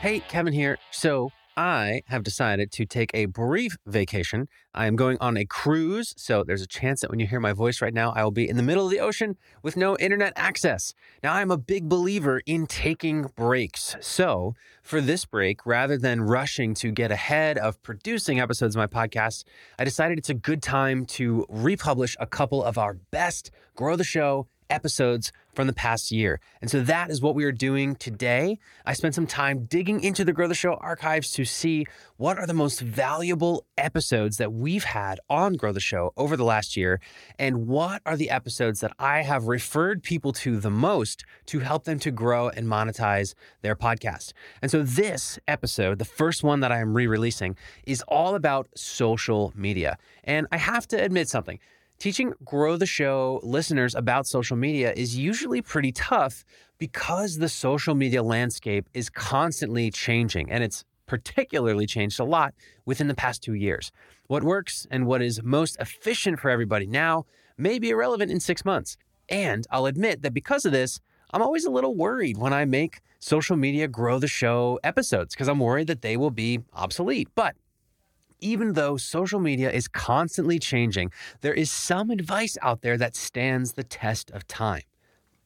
Hey, Kevin here. So, I have decided to take a brief vacation. I am going on a cruise, so there's a chance that when you hear my voice right now, I will be in the middle of the ocean with no internet access. Now, I'm a big believer in taking breaks. So, for this break, rather than rushing to get ahead of producing episodes of my podcast, I decided it's a good time to republish a couple of our best Grow the Show episodes from the past year. And so that is what we are doing today. I spent some time digging into the Grow the Show archives to see what are the most valuable episodes that we've had on Grow the Show over the last year, and what are the episodes that I have referred people to the most to help them to grow and monetize their podcast. And so this episode, the first one that I am re releasing, is all about social media. And I have to admit something. Teaching Grow the Show listeners about social media is usually pretty tough because the social media landscape is constantly changing and it's particularly changed a lot within the past two years. What works and what is most efficient for everybody now may be irrelevant in six months. And I'll admit that because of this, I'm always a little worried when I make social media grow the show episodes because I'm worried that they will be obsolete. But even though social media is constantly changing, there is some advice out there that stands the test of time.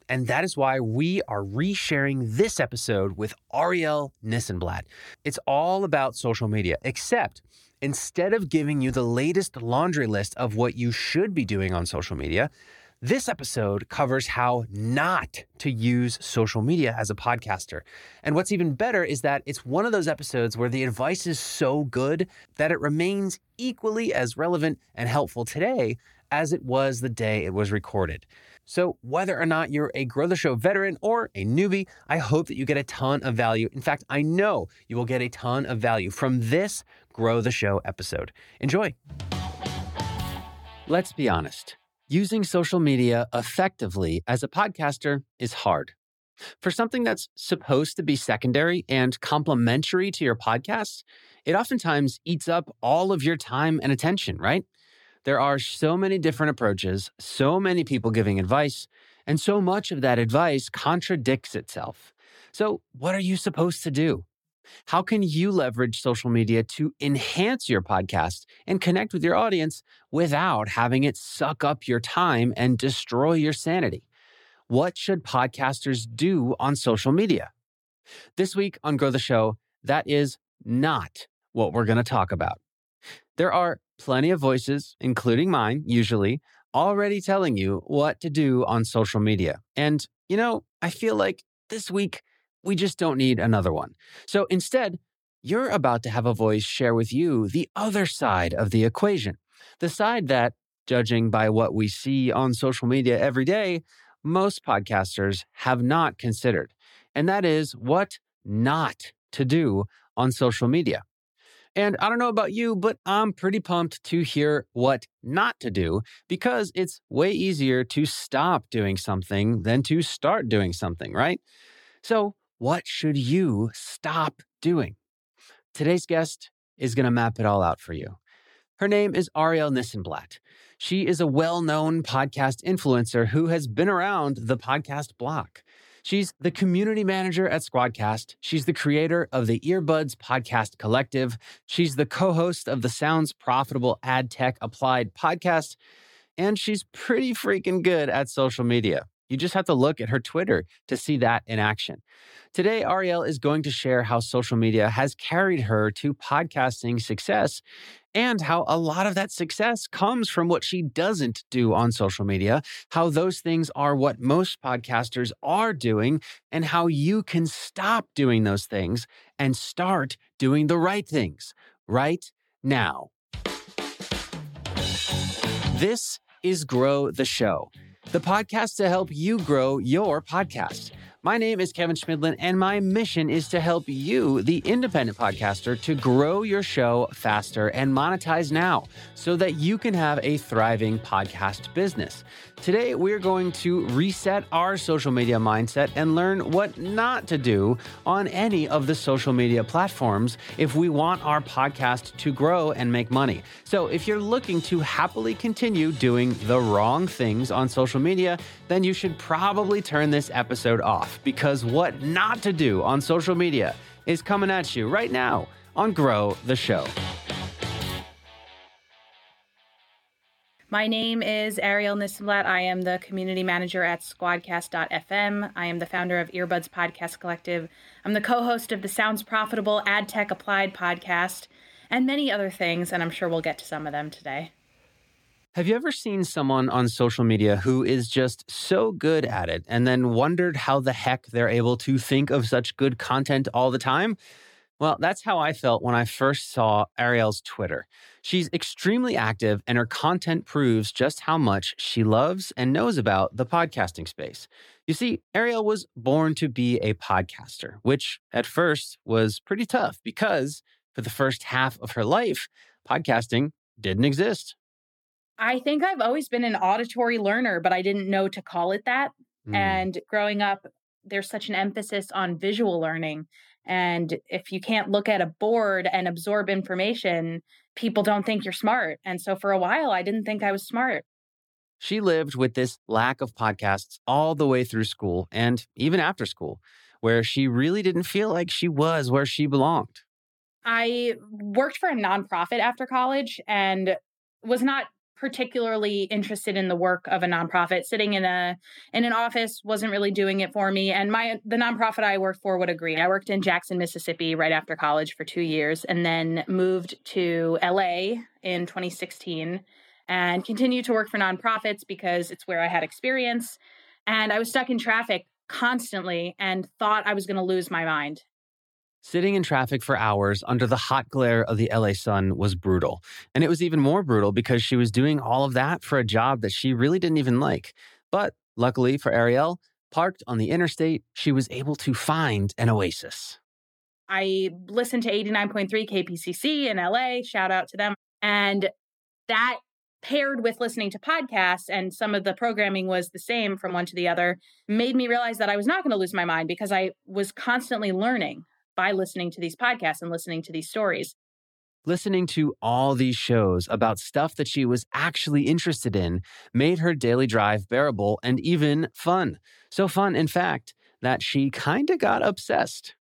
And that is why we are resharing this episode with Arielle Nissenblatt. It's all about social media, except instead of giving you the latest laundry list of what you should be doing on social media, this episode covers how not to use social media as a podcaster. And what's even better is that it's one of those episodes where the advice is so good that it remains equally as relevant and helpful today as it was the day it was recorded. So, whether or not you're a Grow the Show veteran or a newbie, I hope that you get a ton of value. In fact, I know you will get a ton of value from this Grow the Show episode. Enjoy. Let's be honest. Using social media effectively as a podcaster is hard. For something that's supposed to be secondary and complementary to your podcast, it oftentimes eats up all of your time and attention, right? There are so many different approaches, so many people giving advice, and so much of that advice contradicts itself. So, what are you supposed to do? How can you leverage social media to enhance your podcast and connect with your audience without having it suck up your time and destroy your sanity? What should podcasters do on social media? This week on Grow the Show, that is not what we're going to talk about. There are plenty of voices, including mine, usually, already telling you what to do on social media. And, you know, I feel like this week we just don't need another one. So instead, you're about to have a voice share with you the other side of the equation, the side that, judging by what we see on social media every day, most podcasters have not considered. And that is what not to do on social media. And I don't know about you, but I'm pretty pumped to hear what not to do because it's way easier to stop doing something than to start doing something, right? So what should you stop doing? Today's guest is going to map it all out for you. Her name is Arielle Nissenblatt. She is a well known podcast influencer who has been around the podcast block. She's the community manager at Squadcast. She's the creator of the Earbuds Podcast Collective. She's the co host of the Sounds Profitable Ad Tech Applied podcast. And she's pretty freaking good at social media. You just have to look at her Twitter to see that in action. Today, Arielle is going to share how social media has carried her to podcasting success and how a lot of that success comes from what she doesn't do on social media, how those things are what most podcasters are doing, and how you can stop doing those things and start doing the right things right now. This is Grow the Show the podcast to help you grow your podcast. My name is Kevin Chemidlin, and my mission is to help you, the independent podcaster, to grow your show faster and monetize now so that you can have a thriving podcast business. Today, we're going to reset our social media mindset and learn what not to do on any of the social media platforms if we want our podcast to grow and make money. So, if you're looking to happily continue doing the wrong things on social media, then you should probably turn this episode off because what not to do on social media is coming at you right now on Grow the Show. My name is Arielle Nissenblatt. I am the community manager at squadcast.fm. I am the founder of Earbuds Podcast Collective. I'm the co host of the Sounds Profitable Ad Tech Applied podcast and many other things, and I'm sure we'll get to some of them today. Have you ever seen someone on social media who is just so good at it and then wondered how the heck they're able to think of such good content all the time? Well, that's how I felt when I first saw Arielle's Twitter. She's extremely active, and her content proves just how much she loves and knows about the podcasting space. You see, Arielle was born to be a podcaster, which at first was pretty tough because for the first half of her life, podcasting didn't exist. I think I've always been an auditory learner, but I didn't know to call it that. Mm. And growing up, there's such an emphasis on visual learning. And if you can't look at a board and absorb information, people don't think you're smart. And so for a while, I didn't think I was smart. She lived with this lack of podcasts all the way through school and even after school, where she really didn't feel like she was where she belonged. I worked for a nonprofit after college and was not particularly interested in the work of a nonprofit. Sitting in a in an office wasn't really doing it for me and my the nonprofit i worked for would agree. I worked in jackson mississippi right after college for two years and then moved to la in 2016 and continued to work for nonprofits because it's where i had experience and i was stuck in traffic constantly and thought i was going to lose my mind Sitting in traffic for hours under the hot glare of the LA sun was brutal. And it was even more brutal because she was doing all of that for a job that she really didn't even like. But luckily for Arielle, parked on the interstate, she was able to find an oasis. I listened to 89.3 KPCC in LA, shout out to them. And that paired with listening to podcasts and some of the programming was the same from one to the other made me realize that I was not going to lose my mind because I was constantly learning by listening to these podcasts and listening to these stories. Listening to all these shows about stuff that she was actually interested in made her daily drive bearable and even fun. So fun, in fact, that she kind of got obsessed.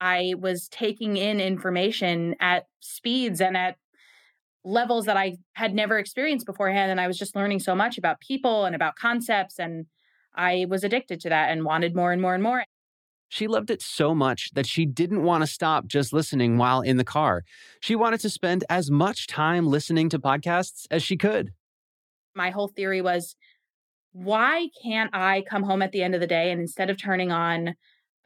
I was taking in information at speeds and at levels that I had never experienced beforehand. And I was just learning so much about people and about concepts. And I was addicted to that and wanted more and more and more. She loved it so much that she didn't want to stop just listening while in the car. She wanted to spend as much time listening to podcasts as she could. My whole theory was why can't I come home at the end of the day and instead of turning on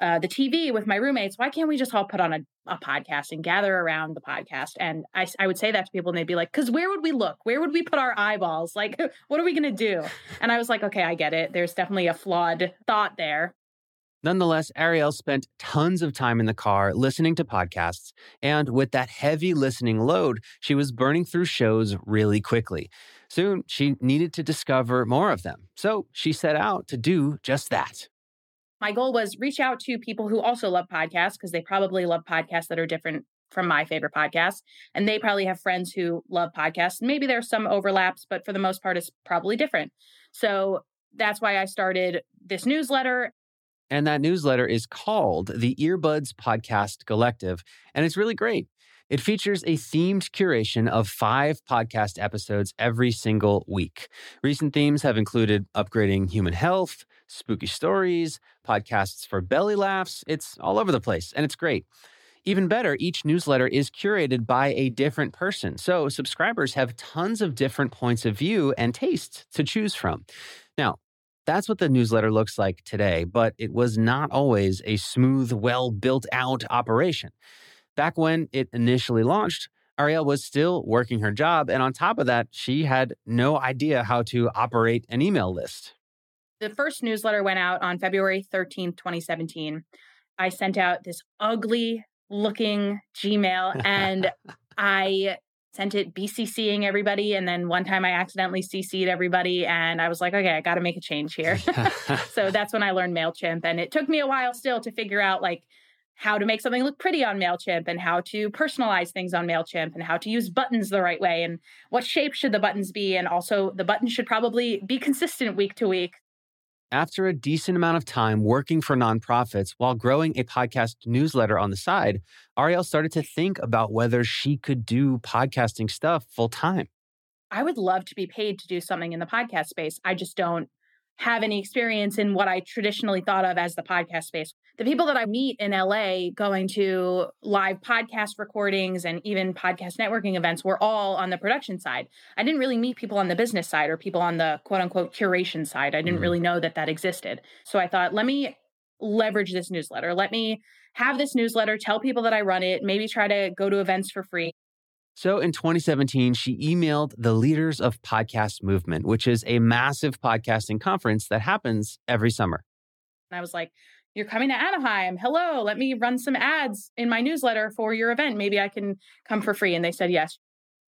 uh, the TV with my roommates, why can't we just all put on a, a podcast and gather around the podcast? And I, I would say that to people and they'd be like, because where would we look? Where would we put our eyeballs? Like, what are we going to do? And I was like, okay, I get it. There's definitely a flawed thought there. Nonetheless, Arielle spent tons of time in the car listening to podcasts, and with that heavy listening load, she was burning through shows really quickly. Soon, she needed to discover more of them, so she set out to do just that. My goal was reach out to people who also love podcasts because they probably love podcasts that are different from my favorite podcasts. And they probably have friends who love podcasts. Maybe there's some overlaps, but for the most part, it's probably different. So that's why I started this newsletter and that newsletter is called the Earbuds Podcast Collective. And it's really great. It features a themed curation of five podcast episodes every single week. Recent themes have included upgrading human health, spooky stories, podcasts for belly laughs. It's all over the place, and it's great. Even better, each newsletter is curated by a different person. So subscribers have tons of different points of view and tastes to choose from. Now, that's what the newsletter looks like today, but it was not always a smooth, well built out operation. Back when it initially launched, Arielle was still working her job. And on top of that, she had no idea how to operate an email list. The first newsletter went out on February 13th, 2017. I sent out this ugly looking Gmail and I sent it BCCing everybody. And then one time I accidentally CC'd everybody. And I was like, okay, I got to make a change here. so that's when I learned MailChimp. And it took me a while still to figure out like how to make something look pretty on MailChimp and how to personalize things on MailChimp and how to use buttons the right way and what shape should the buttons be. And also, the buttons should probably be consistent week to week. After a decent amount of time working for nonprofits while growing a podcast newsletter on the side, Arielle started to think about whether she could do podcasting stuff full time. I would love to be paid to do something in the podcast space. I just don't have any experience in what I traditionally thought of as the podcast space. The people that I meet in LA going to live podcast recordings and even podcast networking events were all on the production side. I didn't really meet people on the business side or people on the quote unquote curation side. I didn't mm really know that that existed. So I thought, let me leverage this newsletter. Let me have this newsletter, tell people that I run it, maybe try to go to events for free. So in 2017, she emailed the Leaders of Podcast Movement, which is a massive podcasting conference that happens every summer. And I was like, You're coming to Anaheim. Hello, let me run some ads in my newsletter for your event. Maybe I can come for free. And they said yes.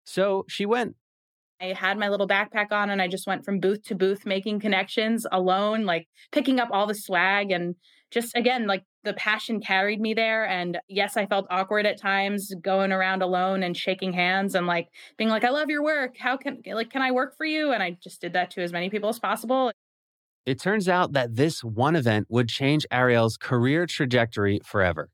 So she went. I had my little backpack on and I just went from booth to booth making connections alone, like picking up all the swag and just again, like the passion carried me there. And yes, I felt awkward at times going around alone and shaking hands and like being like, I love your work. How can, like, can I work for you? And I just did that to as many people as possible. It turns out that this one event would change Arielle's career trajectory forever.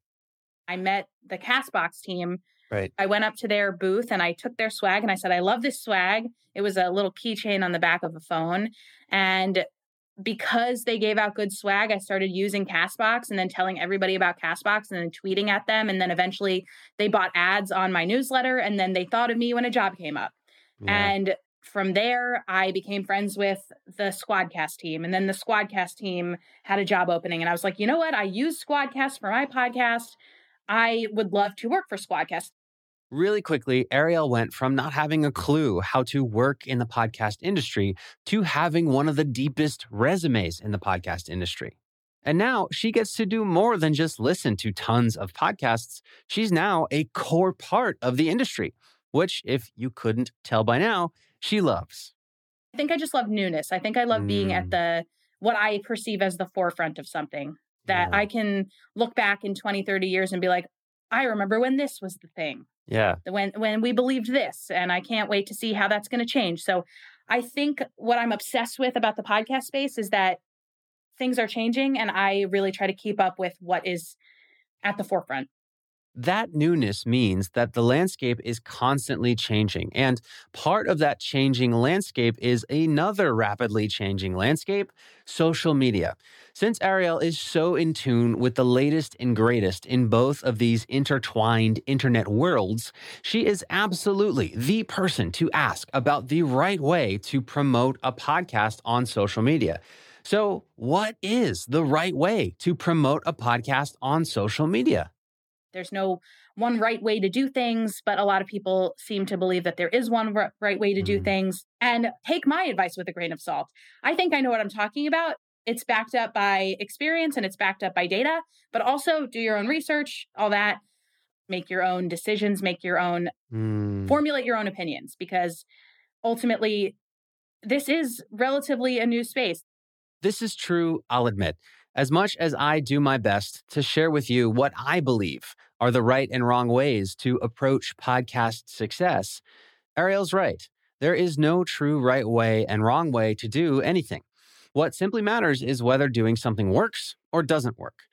I met the Castbox team. Right. I went up to their booth and I took their swag and I said, I love this swag. It was a little keychain on the back of a phone. And because they gave out good swag, I started using Castbox and then telling everybody about Castbox and then tweeting at them. And then eventually they bought ads on my newsletter and then they thought of me when a job came up. Yeah. And from there, I became friends with the Squadcast team. And then the Squadcast team had a job opening. And I was like, you know what? I use Squadcast for my podcast. I would love to work for Squadcast. Really quickly, Arielle went from not having a clue how to work in the podcast industry to having one of the deepest resumes in the podcast industry. And now she gets to do more than just listen to tons of podcasts. She's now a core part of the industry, which, if you couldn't tell by now, she loves. I think I just love newness. I think I love mm. being at mm. the what I perceive as the forefront of something that yeah. I can look back in 20, 30 years and be like, I remember when this was the thing. Yeah. When when we believed this and I can't wait to see how that's going to change. So I think what I'm obsessed with about the podcast space is that things are changing and I really try to keep up with what is at the forefront. That newness means that the landscape is constantly changing. And part of that changing landscape is another rapidly changing landscape social media. Since Arielle is so in tune with the latest and greatest in both of these intertwined internet worlds, she is absolutely the person to ask about the right way to promote a podcast on social media. So, what is the right way to promote a podcast on social media? There's no one right way to do things, but a lot of people seem to believe that there is one right way to do mm. things. And take my advice with a grain of salt. I think I know what I'm talking about. It's backed up by experience and it's backed up by data, but also do your own research, all that. Make your own decisions, make your own, mm. formulate your own opinions because ultimately, this is relatively a new space. This is true, I'll admit. As much as I do my best to share with you what I believe are the right and wrong ways to approach podcast success, Arielle's right. There is no true right way and wrong way to do anything. What simply matters is whether doing something works or doesn't work.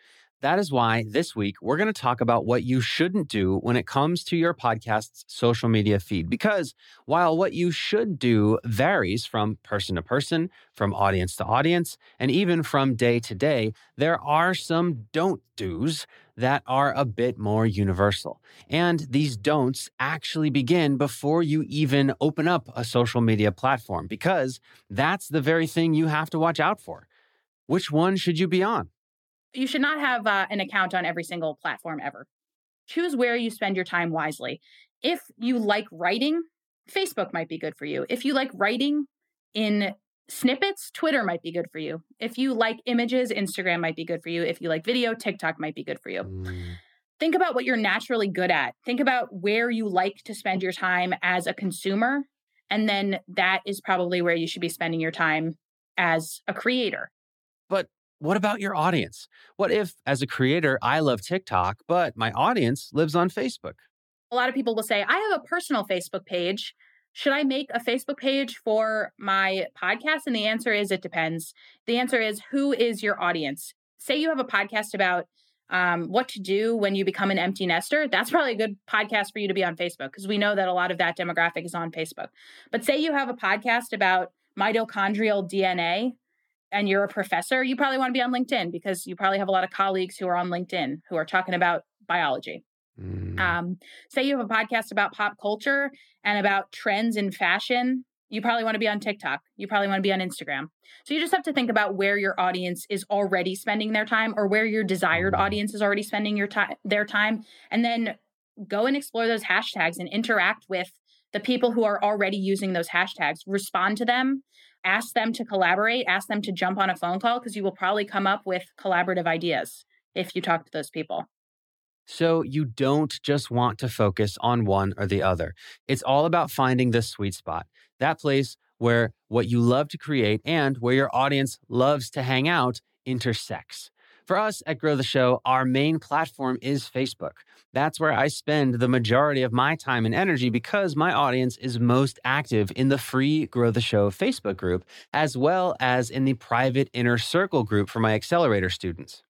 That is why this week we're going to talk about what you shouldn't do when it comes to your podcast's social media feed. Because while what you should do varies from person to person, from audience to audience, and even from day to day, there are some don't do's that are a bit more universal. And these don'ts actually begin before you even open up a social media platform, because that's the very thing you have to watch out for. Which one should you be on? you should not have uh, an account on every single platform ever. Choose where you spend your time wisely. If you like writing, Facebook might be good for you. If you like writing in snippets, Twitter might be good for you. If you like images, Instagram might be good for you. If you like video, TikTok might be good for you. Mm. Think about what you're naturally good at. Think about where you like to spend your time as a consumer. And then that is probably where you should be spending your time as a creator. But what about your audience? What if, as a creator, I love TikTok, but my audience lives on Facebook? A lot of people will say, I have a personal Facebook page. Should I make a Facebook page for my podcast? And the answer is it depends. The answer is who is your audience? Say you have a podcast about um, what to do when you become an empty nester. That's probably a good podcast for you to be on Facebook because we know that a lot of that demographic is on Facebook. But say you have a podcast about mitochondrial DNA and you're a professor, you probably want to be on LinkedIn because you probably have a lot of colleagues who are on LinkedIn who are talking about biology. Mm. Um, say you have a podcast about pop culture and about trends in fashion. You probably want to be on TikTok. You probably want to be on Instagram. So you just have to think about where your audience is already spending their time or where your desired mm. audience is already spending your time their time and then go and explore those hashtags and interact with the people who are already using those hashtags. Respond to them, ask them to collaborate, ask them to jump on a phone call because you will probably come up with collaborative ideas if you talk to those people. So you don't just want to focus on one or the other. It's all about finding the sweet spot, that place where what you love to create and where your audience loves to hang out intersects. For us at Grow the Show, our main platform is Facebook. That's where I spend the majority of my time and energy because my audience is most active in the free Grow the Show Facebook group, as well as in the private inner circle group for my accelerator students.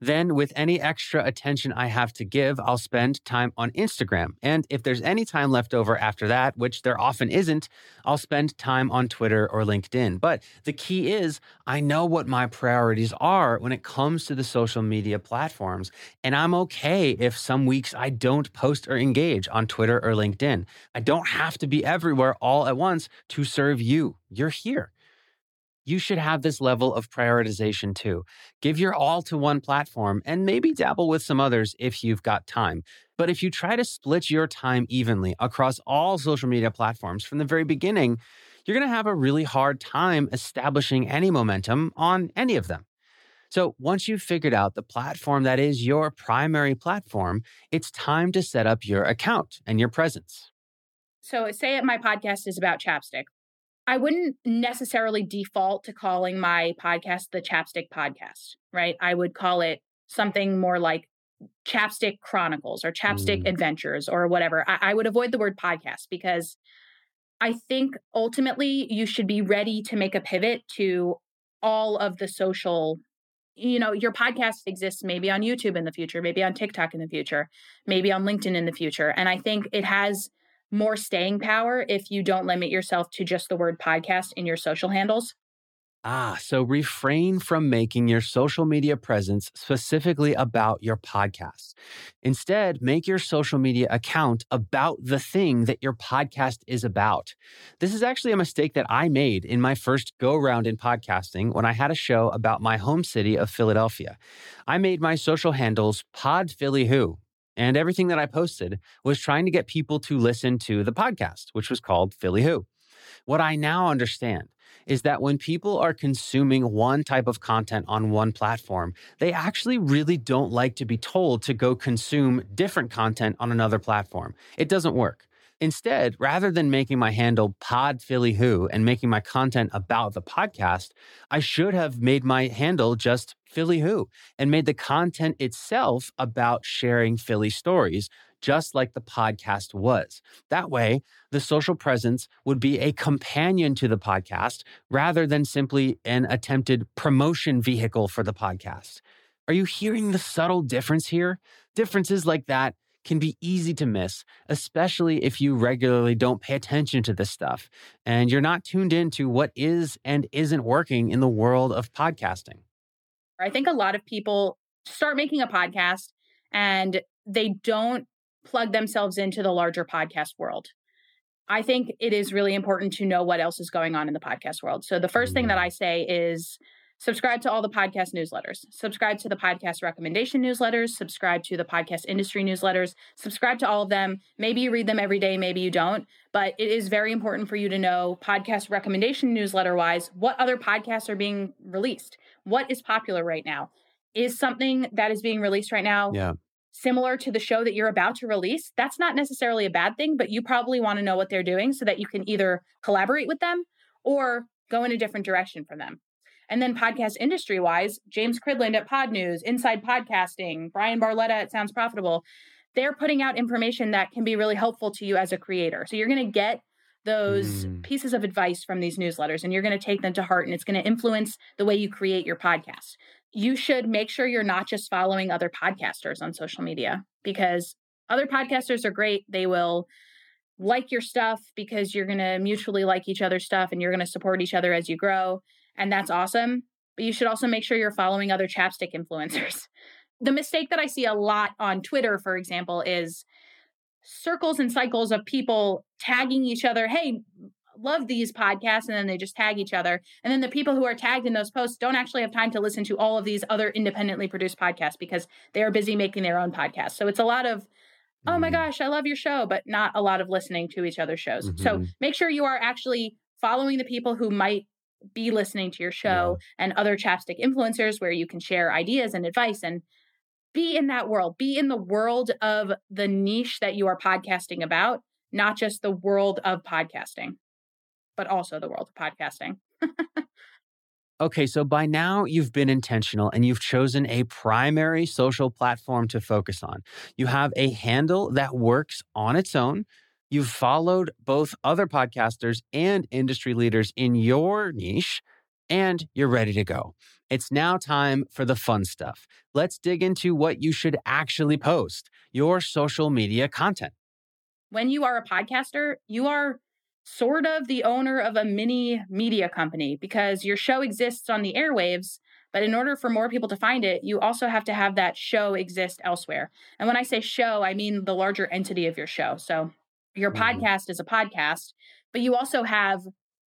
Then, with any extra attention I have to give, I'll spend time on Instagram. And if there's any time left over after that, which there often isn't, I'll spend time on Twitter or LinkedIn. But the key is, I know what my priorities are when it comes to the social media platforms. And I'm okay if some weeks I don't post or engage on Twitter or LinkedIn. I don't have to be everywhere all at once to serve you. You're here you should have this level of prioritization too. Give your all to one platform and maybe dabble with some others if you've got time. But if you try to split your time evenly across all social media platforms from the very beginning, you're going to have a really hard time establishing any momentum on any of them. So, once you've figured out the platform that is your primary platform, it's time to set up your account and your presence. So, say my podcast is about chapstick. I wouldn't necessarily default to calling my podcast the Chapstick Podcast, right? I would call it something more like Chapstick Chronicles or Chapstick mm. Adventures or whatever. I, I would avoid the word podcast because I think ultimately you should be ready to make a pivot to all of the social you know your podcast exists maybe on youtube in the future maybe on tiktok in the future maybe on linkedin in the future and i think it has more staying power if you don't limit yourself to just the word podcast in your social handles. Ah, so refrain from making your social media presence specifically about your podcast. Instead, make your social media account about the thing that your podcast is about. This is actually a mistake that I made in my first go round in podcasting when I had a show about my home city of Philadelphia. I made my social handles Pod Philly Who, and everything that I posted was trying to get people to listen to the podcast, which was called Philly Who. What I now understand is that when people are consuming one type of content on one platform, they actually really don't like to be told to go consume different content on another platform. It doesn't work. Instead, rather than making my handle Pod Philly Who and making my content about the podcast, I should have made my handle just Philly Who and made the content itself about sharing Philly stories, just like the podcast was. That way, the social presence would be a companion to the podcast rather than simply an attempted promotion vehicle for the podcast. Are you hearing the subtle difference here? Differences like that can be easy to miss, especially if you regularly don't pay attention to this stuff and you're not tuned into what is and isn't working in the world of podcasting. I think a lot of people start making a podcast and they don't plug themselves into the larger podcast world. I think it is really important to know what else is going on in the podcast world. So the first thing that mm-hmm. I say is Subscribe to all the podcast newsletters. Subscribe to the podcast recommendation newsletters. Subscribe to the podcast industry newsletters. Subscribe to all of them. Maybe you read them every day, maybe you don't. But it is very important for you to know, podcast recommendation newsletter wise, what other podcasts are being released. What is popular right now? Is something that is being released right now yeah. similar to the show that you're about to release? That's not necessarily a bad thing, but you probably want to know what they're doing so that you can either collaborate with them or go in a different direction from them. And then podcast industry wise, James Cridland at Podnews, Inside Podcasting, Bryan Barletta at Sounds Profitable, they're putting out information that can be really helpful to you as a creator. So you're going to get those mm. pieces of advice from these newsletters and you're going to take them to heart and it's going to influence the way you create your podcast. You should make sure you're not just following other podcasters on social media because other podcasters are great. They will like your stuff because you're going to mutually like each other's stuff and you're going to support each other as you grow. And that's awesome. But you should also make sure you're following other chapstick influencers. The mistake that I see a lot on Twitter, for example, is circles and cycles of people tagging each other. Hey, love these podcasts. And then they just tag each other. And then the people who are tagged in those posts don't actually have time to listen to all of these other independently produced podcasts because they are busy making their own podcasts. So it's a lot of, oh my mm-hmm. gosh, I love your show, but not a lot of listening to each other's shows. Mm-hmm. So make sure you are actually following the people who might be listening to your show yeah. and other chapstick influencers where you can share ideas and advice and be in that world. Be in the world of the niche that you are podcasting about not just the world of podcasting but also the world of podcasting. Okay so by now you've been intentional and you've chosen a primary social platform to focus on. You have a handle that works on its own You've followed both other podcasters and industry leaders in your niche, and you're ready to go. It's now time for the fun stuff. Let's dig into what you should actually post your social media content. When you are a podcaster, you are sort of the owner of a mini media company because your show exists on the airwaves. But in order for more people to find it, you also have to have that show exist elsewhere. And when I say show, I mean the larger entity of your show. So your mm-hmm. podcast is a podcast, but you also have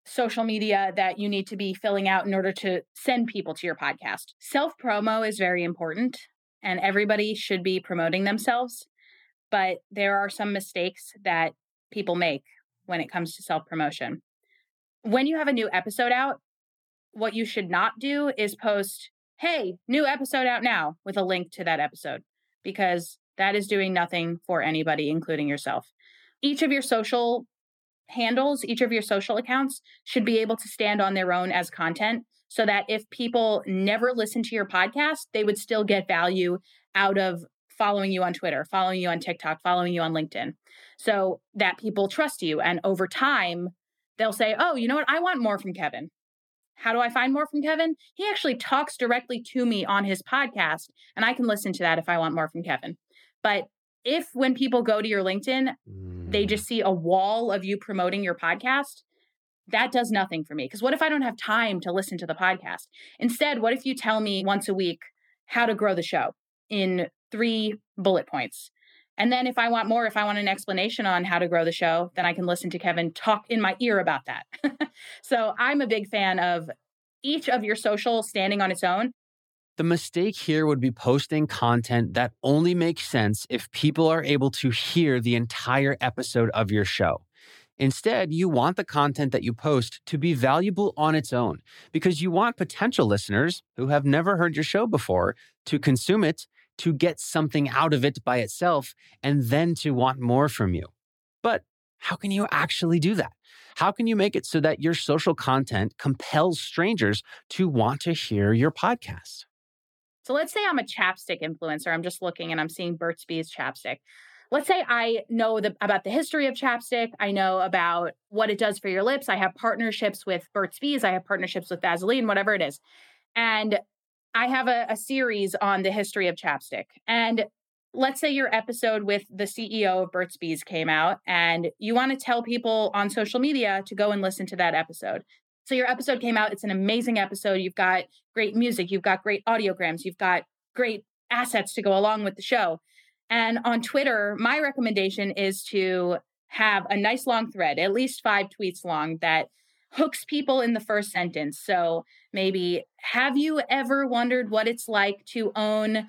social media that you need to be filling out in order to send people to your podcast. Self promo is very important, and everybody should be promoting themselves. But there are some mistakes that people make when it comes to self promotion. When you have a new episode out, what you should not do is post, hey, new episode out now with a link to that episode, because that is doing nothing for anybody, including yourself each of your social handles, each of your social accounts should be able to stand on their own as content so that if people never listen to your podcast, they would still get value out of following you on Twitter, following you on TikTok, following you on LinkedIn. So that people trust you. And over time, they'll say, oh, you know what? I want more from Kevin. How do I find more from Kevin? He actually talks directly to me on his podcast, and I can listen to that if I want more from Kevin. But if when people go to your LinkedIn, mm. they just see a wall of you promoting your podcast, that does nothing for me. Because what if I don't have time to listen to the podcast? Instead, what if you tell me once a week how to grow the show in three bullet points? And then if I want more, if I want an explanation on how to grow the show, then I can listen to Kevin talk in my ear about that. so I'm a big fan of each of your social standing on its own the mistake here would be posting content that only makes sense if people are able to hear the entire episode of your show. Instead, you want the content that you post to be valuable on its own because you want potential listeners who have never heard your show before to consume it, to get something out of it by itself, and then to want more from you. But how can you actually do that? How can you make it so that your social content compels strangers to want to hear your podcast? So let's say I'm a chapstick influencer. I'm just looking and I'm seeing Burt's Bees chapstick. Let's say I know the, about the history of chapstick. I know about what it does for your lips. I have partnerships with Burt's Bees. I have partnerships with Vaseline, whatever it is. And I have a, a series on the history of chapstick. And let's say your episode with the CEO of Burt's Bees came out and you want to tell people on social media to go and listen to that episode. So your episode came out. It's an amazing episode. You've got great music, you've got great audiograms, you've got great assets to go along with the show. And on Twitter, my recommendation is to have a nice long thread, at least five tweets long, that hooks people in the first sentence. So maybe, have you ever wondered what it's like to own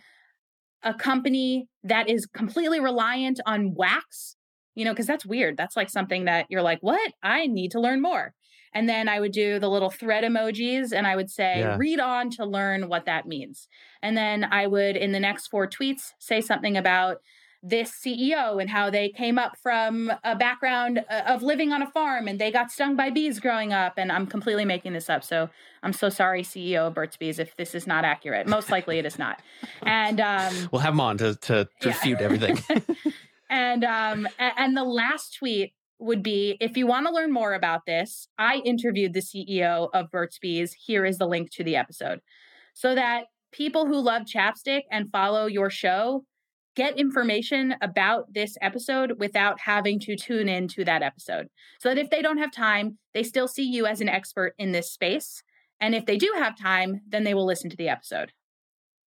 a company that is completely reliant on wax? You know, because that's weird. That's like something that you're like, what? I need to learn more. And then I would do the little thread emojis and I would say, yeah. read on to learn what that means. And then I would, in the next four tweets, say something about this CEO and how they came up from a background uh, of living on a farm and they got stung by bees growing up. And I'm completely making this up. So I'm so sorry, CEO of Burt's Bees, if this is not accurate. Most likely it is not. And um, we'll have him on to, to refute yeah. everything. and um, and the last tweet would be if you want to learn more about this, I interviewed the CEO of Burt's Bees. Here is the link to the episode. So that people who love chapstick and follow your show get information about this episode without having to tune in to that episode. So that if they don't have time, they still see you as an expert in this space. And if they do have time, then they will listen to the episode.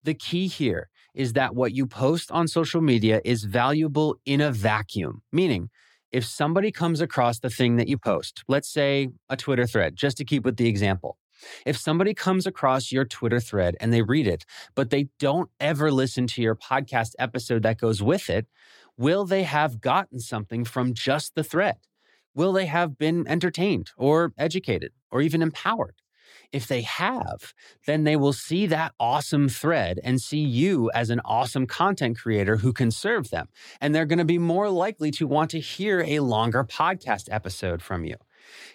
The key here is that what you post on social media is valuable in a vacuum, meaning, if somebody comes across the thing that you post, let's say a Twitter thread, just to keep with the example, if somebody comes across your Twitter thread and they read it, but they don't ever listen to your podcast episode that goes with it, will they have gotten something from just the thread? Will they have been entertained or educated or even empowered? If they have, then they will see that awesome thread and see you as an awesome content creator who can serve them. And they're going to be more likely to want to hear a longer podcast episode from you.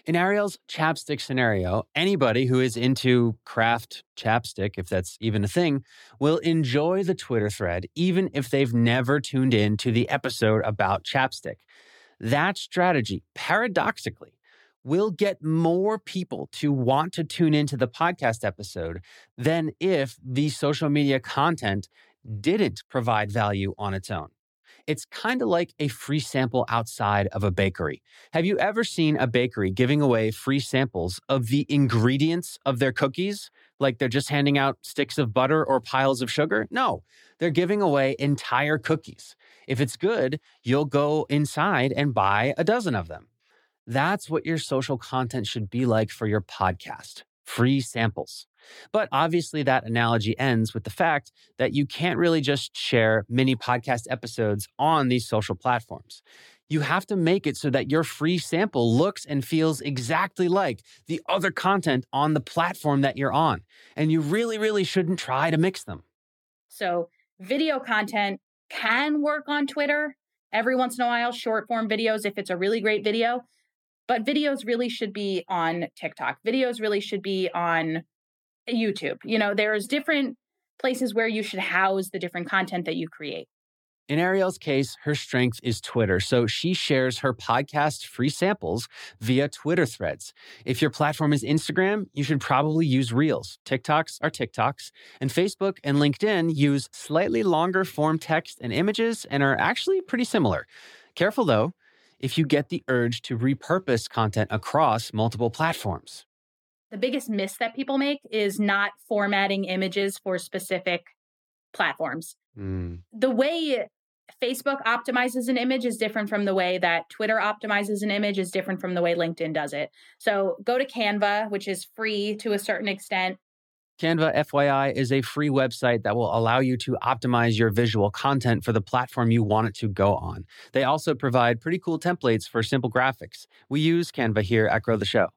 In Arielle's chapstick scenario, anybody who is into craft chapstick, if that's even a thing, will enjoy the Twitter thread, even if they've never tuned in to the episode about chapstick. That strategy, paradoxically, will get more people to want to tune into the podcast episode than if the social media content didn't provide value on its own. It's kind of like a free sample outside of a bakery. Have you ever seen a bakery giving away free samples of the ingredients of their cookies? Like they're just handing out sticks of butter or piles of sugar? No, they're giving away entire cookies. If it's good, you'll go inside and buy a dozen of them. That's what your social content should be like for your podcast free samples. But obviously, that analogy ends with the fact that you can't really just share mini podcast episodes on these social platforms. You have to make it so that your free sample looks and feels exactly like the other content on the platform that you're on. And you really, really shouldn't try to mix them. So, video content can work on Twitter every once in a while, short form videos if it's a really great video. But videos really should be on TikTok. Videos really should be on YouTube. You know, there's different places where you should house the different content that you create. In Arielle's case, her strength is Twitter, so she shares her podcast free samples via Twitter threads. If your platform is Instagram, you should probably use Reels. TikToks are TikToks, and Facebook and LinkedIn use slightly longer form text and images and are actually pretty similar. Careful though, if you get the urge to repurpose content across multiple platforms. The biggest miss that people make is not formatting images for specific platforms. Mm. The way Facebook optimizes an image is different from the way that Twitter optimizes an image is different from the way LinkedIn does it. So go to Canva, which is free to a certain extent. Canva, FYI, is a free website that will allow you to optimize your visual content for the platform you want it to go on. They also provide pretty cool templates for simple graphics. We use Canva here at Grow the Show.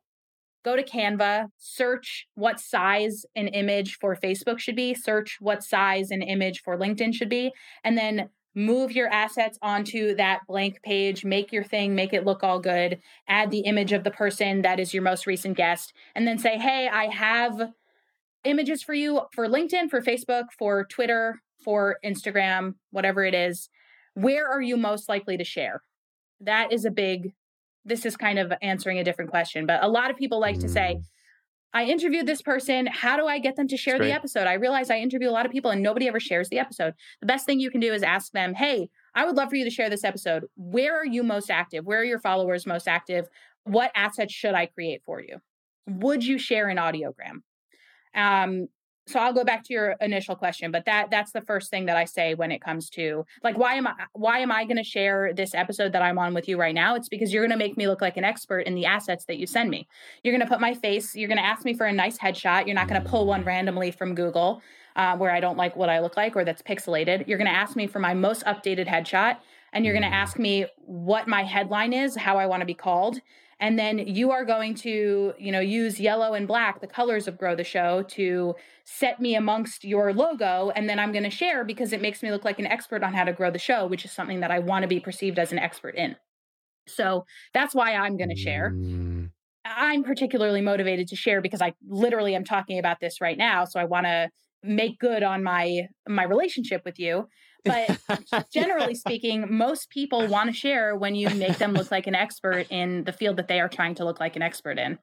Go to Canva, search what size an image for Facebook should be, search what size an image for LinkedIn should be, and then move your assets onto that blank page, make your thing, make it look all good, add the image of the person that is your most recent guest, and then say, hey, I have images for you for LinkedIn, for Facebook, for Twitter, for Instagram, whatever it is. Where are you most likely to share? That is a big, this is kind of answering a different question, but a lot of people like mm. to say, mm. I interviewed this person. How do I get them to share the episode? I realize I interview a lot of people and nobody ever shares the episode. The best thing you can do is ask them, Hey, I would love for you to share this episode. Where are you most active? Where are your followers most active? What assets should I create for you? Would you share an audiogram? Um, so I'll go back to your initial question, but that that's the first thing that I say when it comes to like why am I why am I going to share this episode that I'm on with you right now? It's because you're going to make me look like an expert in the assets that you send me. You're going to put my face, you're going to ask me for a nice headshot. You're not going to pull one randomly from Google uh, where I don't like what I look like or that's pixelated. You're going to ask me for my most updated headshot and you're going to ask me what my headline is, how I want to be called and then you are going to you know use yellow and black the colors of grow the show to set me amongst your logo and then i'm going to share because it makes me look like an expert on how to grow the show which is something that i want to be perceived as an expert in. So that's why i'm going to share. Mm. i'm particularly motivated to share because i literally am talking about this right now so i want to make good on my my relationship with you But generally speaking, most people want to share when you make them look like an expert in the field that they are trying to look like an expert in.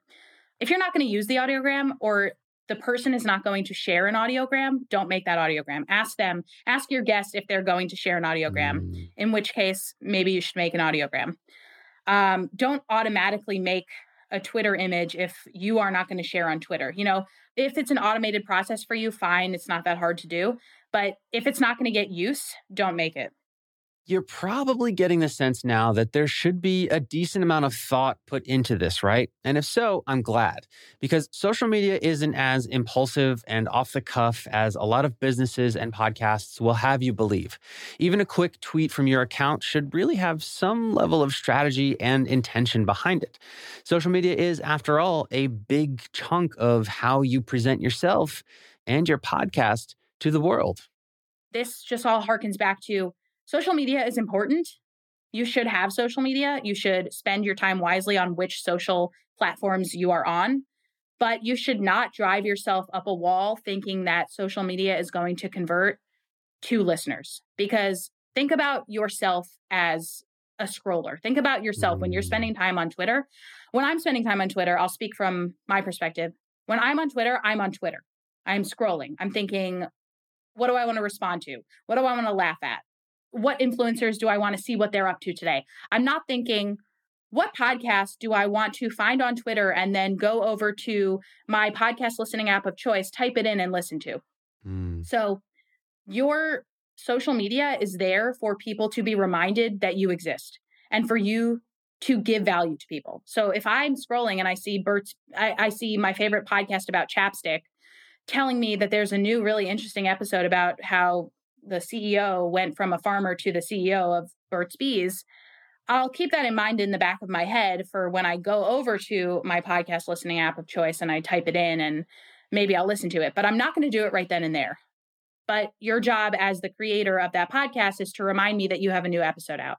If you're not going to use the audiogram or the person is not going to share an audiogram, don't make that audiogram. Ask them, ask your guest if they're going to share an audiogram, mm. in which case, maybe you should make an audiogram. Um, don't automatically make a Twitter image if you are not going to share on Twitter. You know, if it's an automated process for you, fine, it's not that hard to do. But if it's not going to get use, don't make it you're probably getting the sense now that there should be a decent amount of thought put into this, right? And if so, I'm glad because social media isn't as impulsive and off the cuff as a lot of businesses and podcasts will have you believe. Even a quick tweet from your account should really have some level of strategy and intention behind it. Social media is, after all, a big chunk of how you present yourself and your podcast to the world. This just all harkens back to social media is important. You should have social media. You should spend your time wisely on which social platforms you are on. But you should not drive yourself up a wall thinking that social media is going to convert to listeners. Because think about yourself as a scroller. Think about yourself when you're mm. spending time on Twitter. When I'm spending time on Twitter, I'll speak from my perspective. When I'm on Twitter, I'm on Twitter. I'm scrolling. I'm thinking, what do I want to respond to? What do I want to laugh at? what influencers do I want to see what they're up to today? I'm not thinking, what podcast do I want to find on Twitter and then go over to my podcast listening app of choice, type it in and listen to? Mm. So, your social media is there for people to be reminded that you exist and for you to give value to people. So, if I'm scrolling and I see Burt's, I, I see my favorite podcast about chapstick telling me that there's a new, really interesting episode about how the CEO went from a farmer to the CEO of Burt's Bees, I'll keep that in mind in the back of my head for when I go over to my podcast listening app of choice and I type it in and maybe I'll listen to it. But I'm not going to do it right then and there. But your job as the creator of that podcast is to remind me that you have a new episode out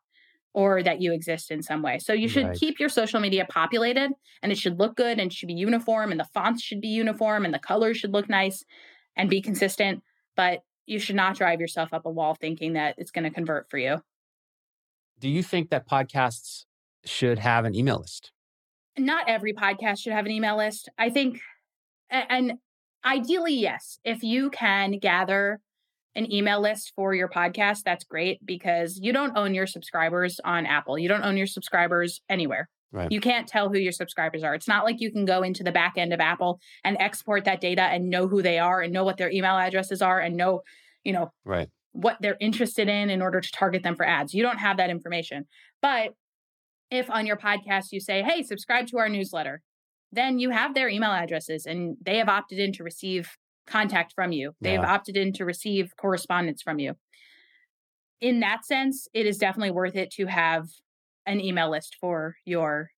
or that you exist in some way. So you should right. keep your social media populated and it should look good and should be uniform and the fonts should be uniform and the colors should look nice and be consistent. But you should not drive yourself up a wall thinking that it's going to convert for you. Do you think that podcasts should have an email list? Not every podcast should have an email list. I think, and ideally, yes. If you can gather an email list for your podcast, that's great because you don't own your subscribers on Apple. You don't own your subscribers anywhere. Right. You can't tell who your subscribers are. It's not like you can go into the back end of Apple and export that data and know who they are and know what their email addresses are and know, you know, right. what they're interested in in order to target them for ads. You don't have that information. But if on your podcast you say, "Hey, subscribe to our newsletter," then you have their email addresses and they have opted in to receive contact from you. They've yeah. opted in to receive correspondence from you. In that sense, it is definitely worth it to have an email list for your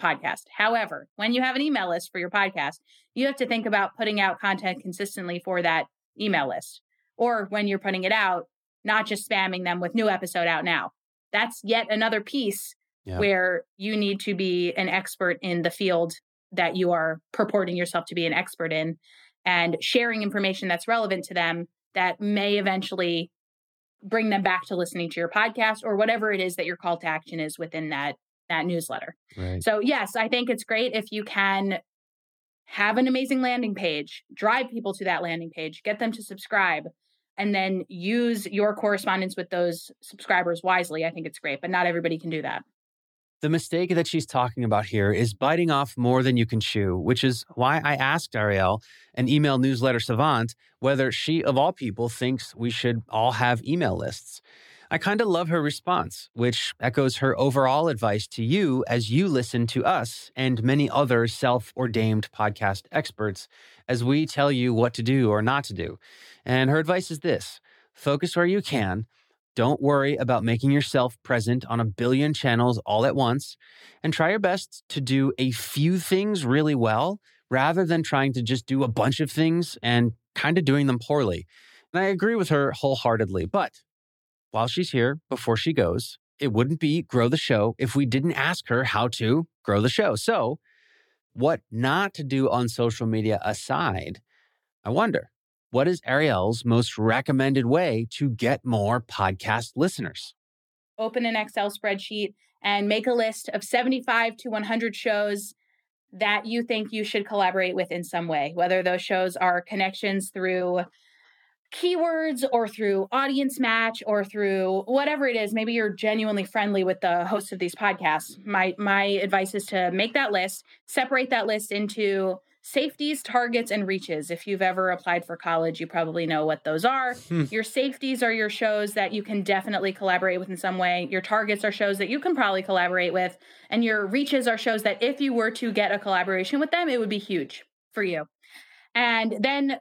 podcast. However, when you have an email list for your podcast, you have to think about putting out content consistently for that email list. Or when you're putting it out, not just spamming them with new episode out now. That's yet another piece yeah. where you need to be an expert in the field that you are purporting yourself to be an expert in and sharing information that's relevant to them that may eventually bring them back to listening to your podcast or whatever it is that your call to action is within that that newsletter. Right. So yes, I think it's great if you can have an amazing landing page, drive people to that landing page, get them to subscribe, and then use your correspondence with those subscribers wisely. I think it's great, but not everybody can do that. The mistake that she's talking about here is biting off more than you can chew, which is why I asked Arielle, an email newsletter savant, whether she, of all people, thinks we should all have email lists. I kind of love her response, which echoes her overall advice to you as you listen to us and many other self ordained podcast experts as we tell you what to do or not to do. And her advice is this focus where you can don't worry about making yourself present on a billion channels all at once and try your best to do a few things really well rather than trying to just do a bunch of things and kind of doing them poorly. And I agree with her wholeheartedly. But while she's here, before she goes, it wouldn't be Grow the Show if we didn't ask her how to grow the show. So, what not to do on social media aside, I wonder what is Arielle's most recommended way to get more podcast listeners? Open an Excel spreadsheet and make a list of 75 to 100 shows that you think you should collaborate with in some way, whether those shows are connections through keywords or through audience match or through whatever it is maybe you're genuinely friendly with the host of these podcasts my my advice is to make that list separate that list into safeties targets and reaches if you've ever applied for college you probably know what those are hmm. your safeties are your shows that you can definitely collaborate with in some way your targets are shows that you can probably collaborate with and your reaches are shows that if you were to get a collaboration with them it would be huge for you and then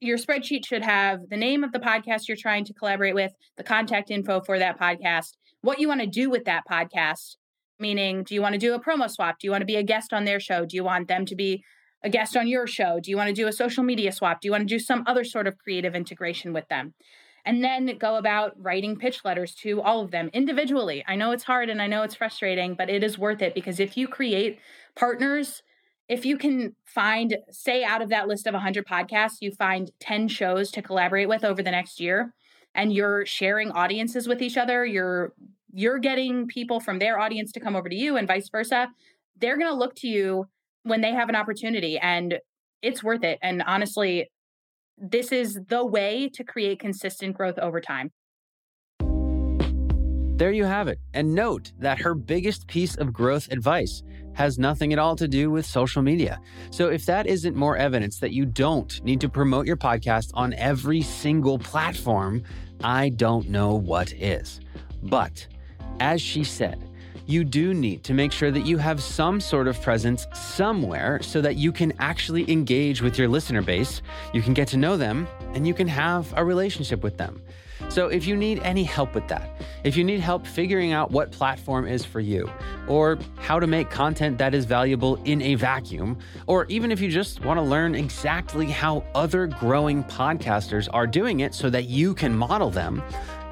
your spreadsheet should have the name of the podcast you're trying to collaborate with, the contact info for that podcast, what you want to do with that podcast. Meaning, do you want to do a promo swap? Do you want to be a guest on their show? Do you want them to be a guest on your show? Do you want to do a social media swap? Do you want to do some other sort of creative integration with them? And then go about writing pitch letters to all of them individually. I know it's hard and I know it's frustrating, but it is worth it because if you create partners if you can find, say, out of that list of 100 podcasts, you find 10 shows to collaborate with over the next year, and you're sharing audiences with each other, you're you're getting people from their audience to come over to you and vice versa. They're going to look to you when they have an opportunity, and it's worth it. And honestly, this is the way to create consistent growth over time. There you have it. And note that her biggest piece of growth advice has nothing at all to do with social media. So if that isn't more evidence that you don't need to promote your podcast on every single platform, I don't know what is. But as she said, you do need to make sure that you have some sort of presence somewhere so that you can actually engage with your listener base, you can get to know them, and you can have a relationship with them. So, if you need any help with that, if you need help figuring out what platform is for you, or how to make content that is valuable in a vacuum, or even if you just want to learn exactly how other growing podcasters are doing it so that you can model them,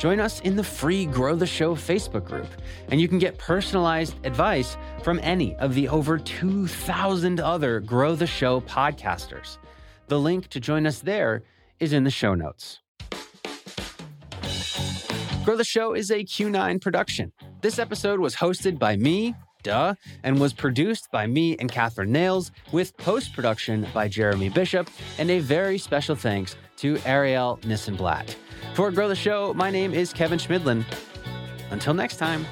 join us in the free Grow the Show Facebook group, and you can get personalized advice from any of the over 2,000 other Grow the Show podcasters. The link to join us there is in the show notes. Grow the Show is a Q9 production. This episode was hosted by me, duh, and was produced by me and Catherine Nails, with post production by Jeremy Bishop, and a very special thanks to Arielle Nissenblatt. For Grow the Show, my name is Kevin Chemidlin. Until next time.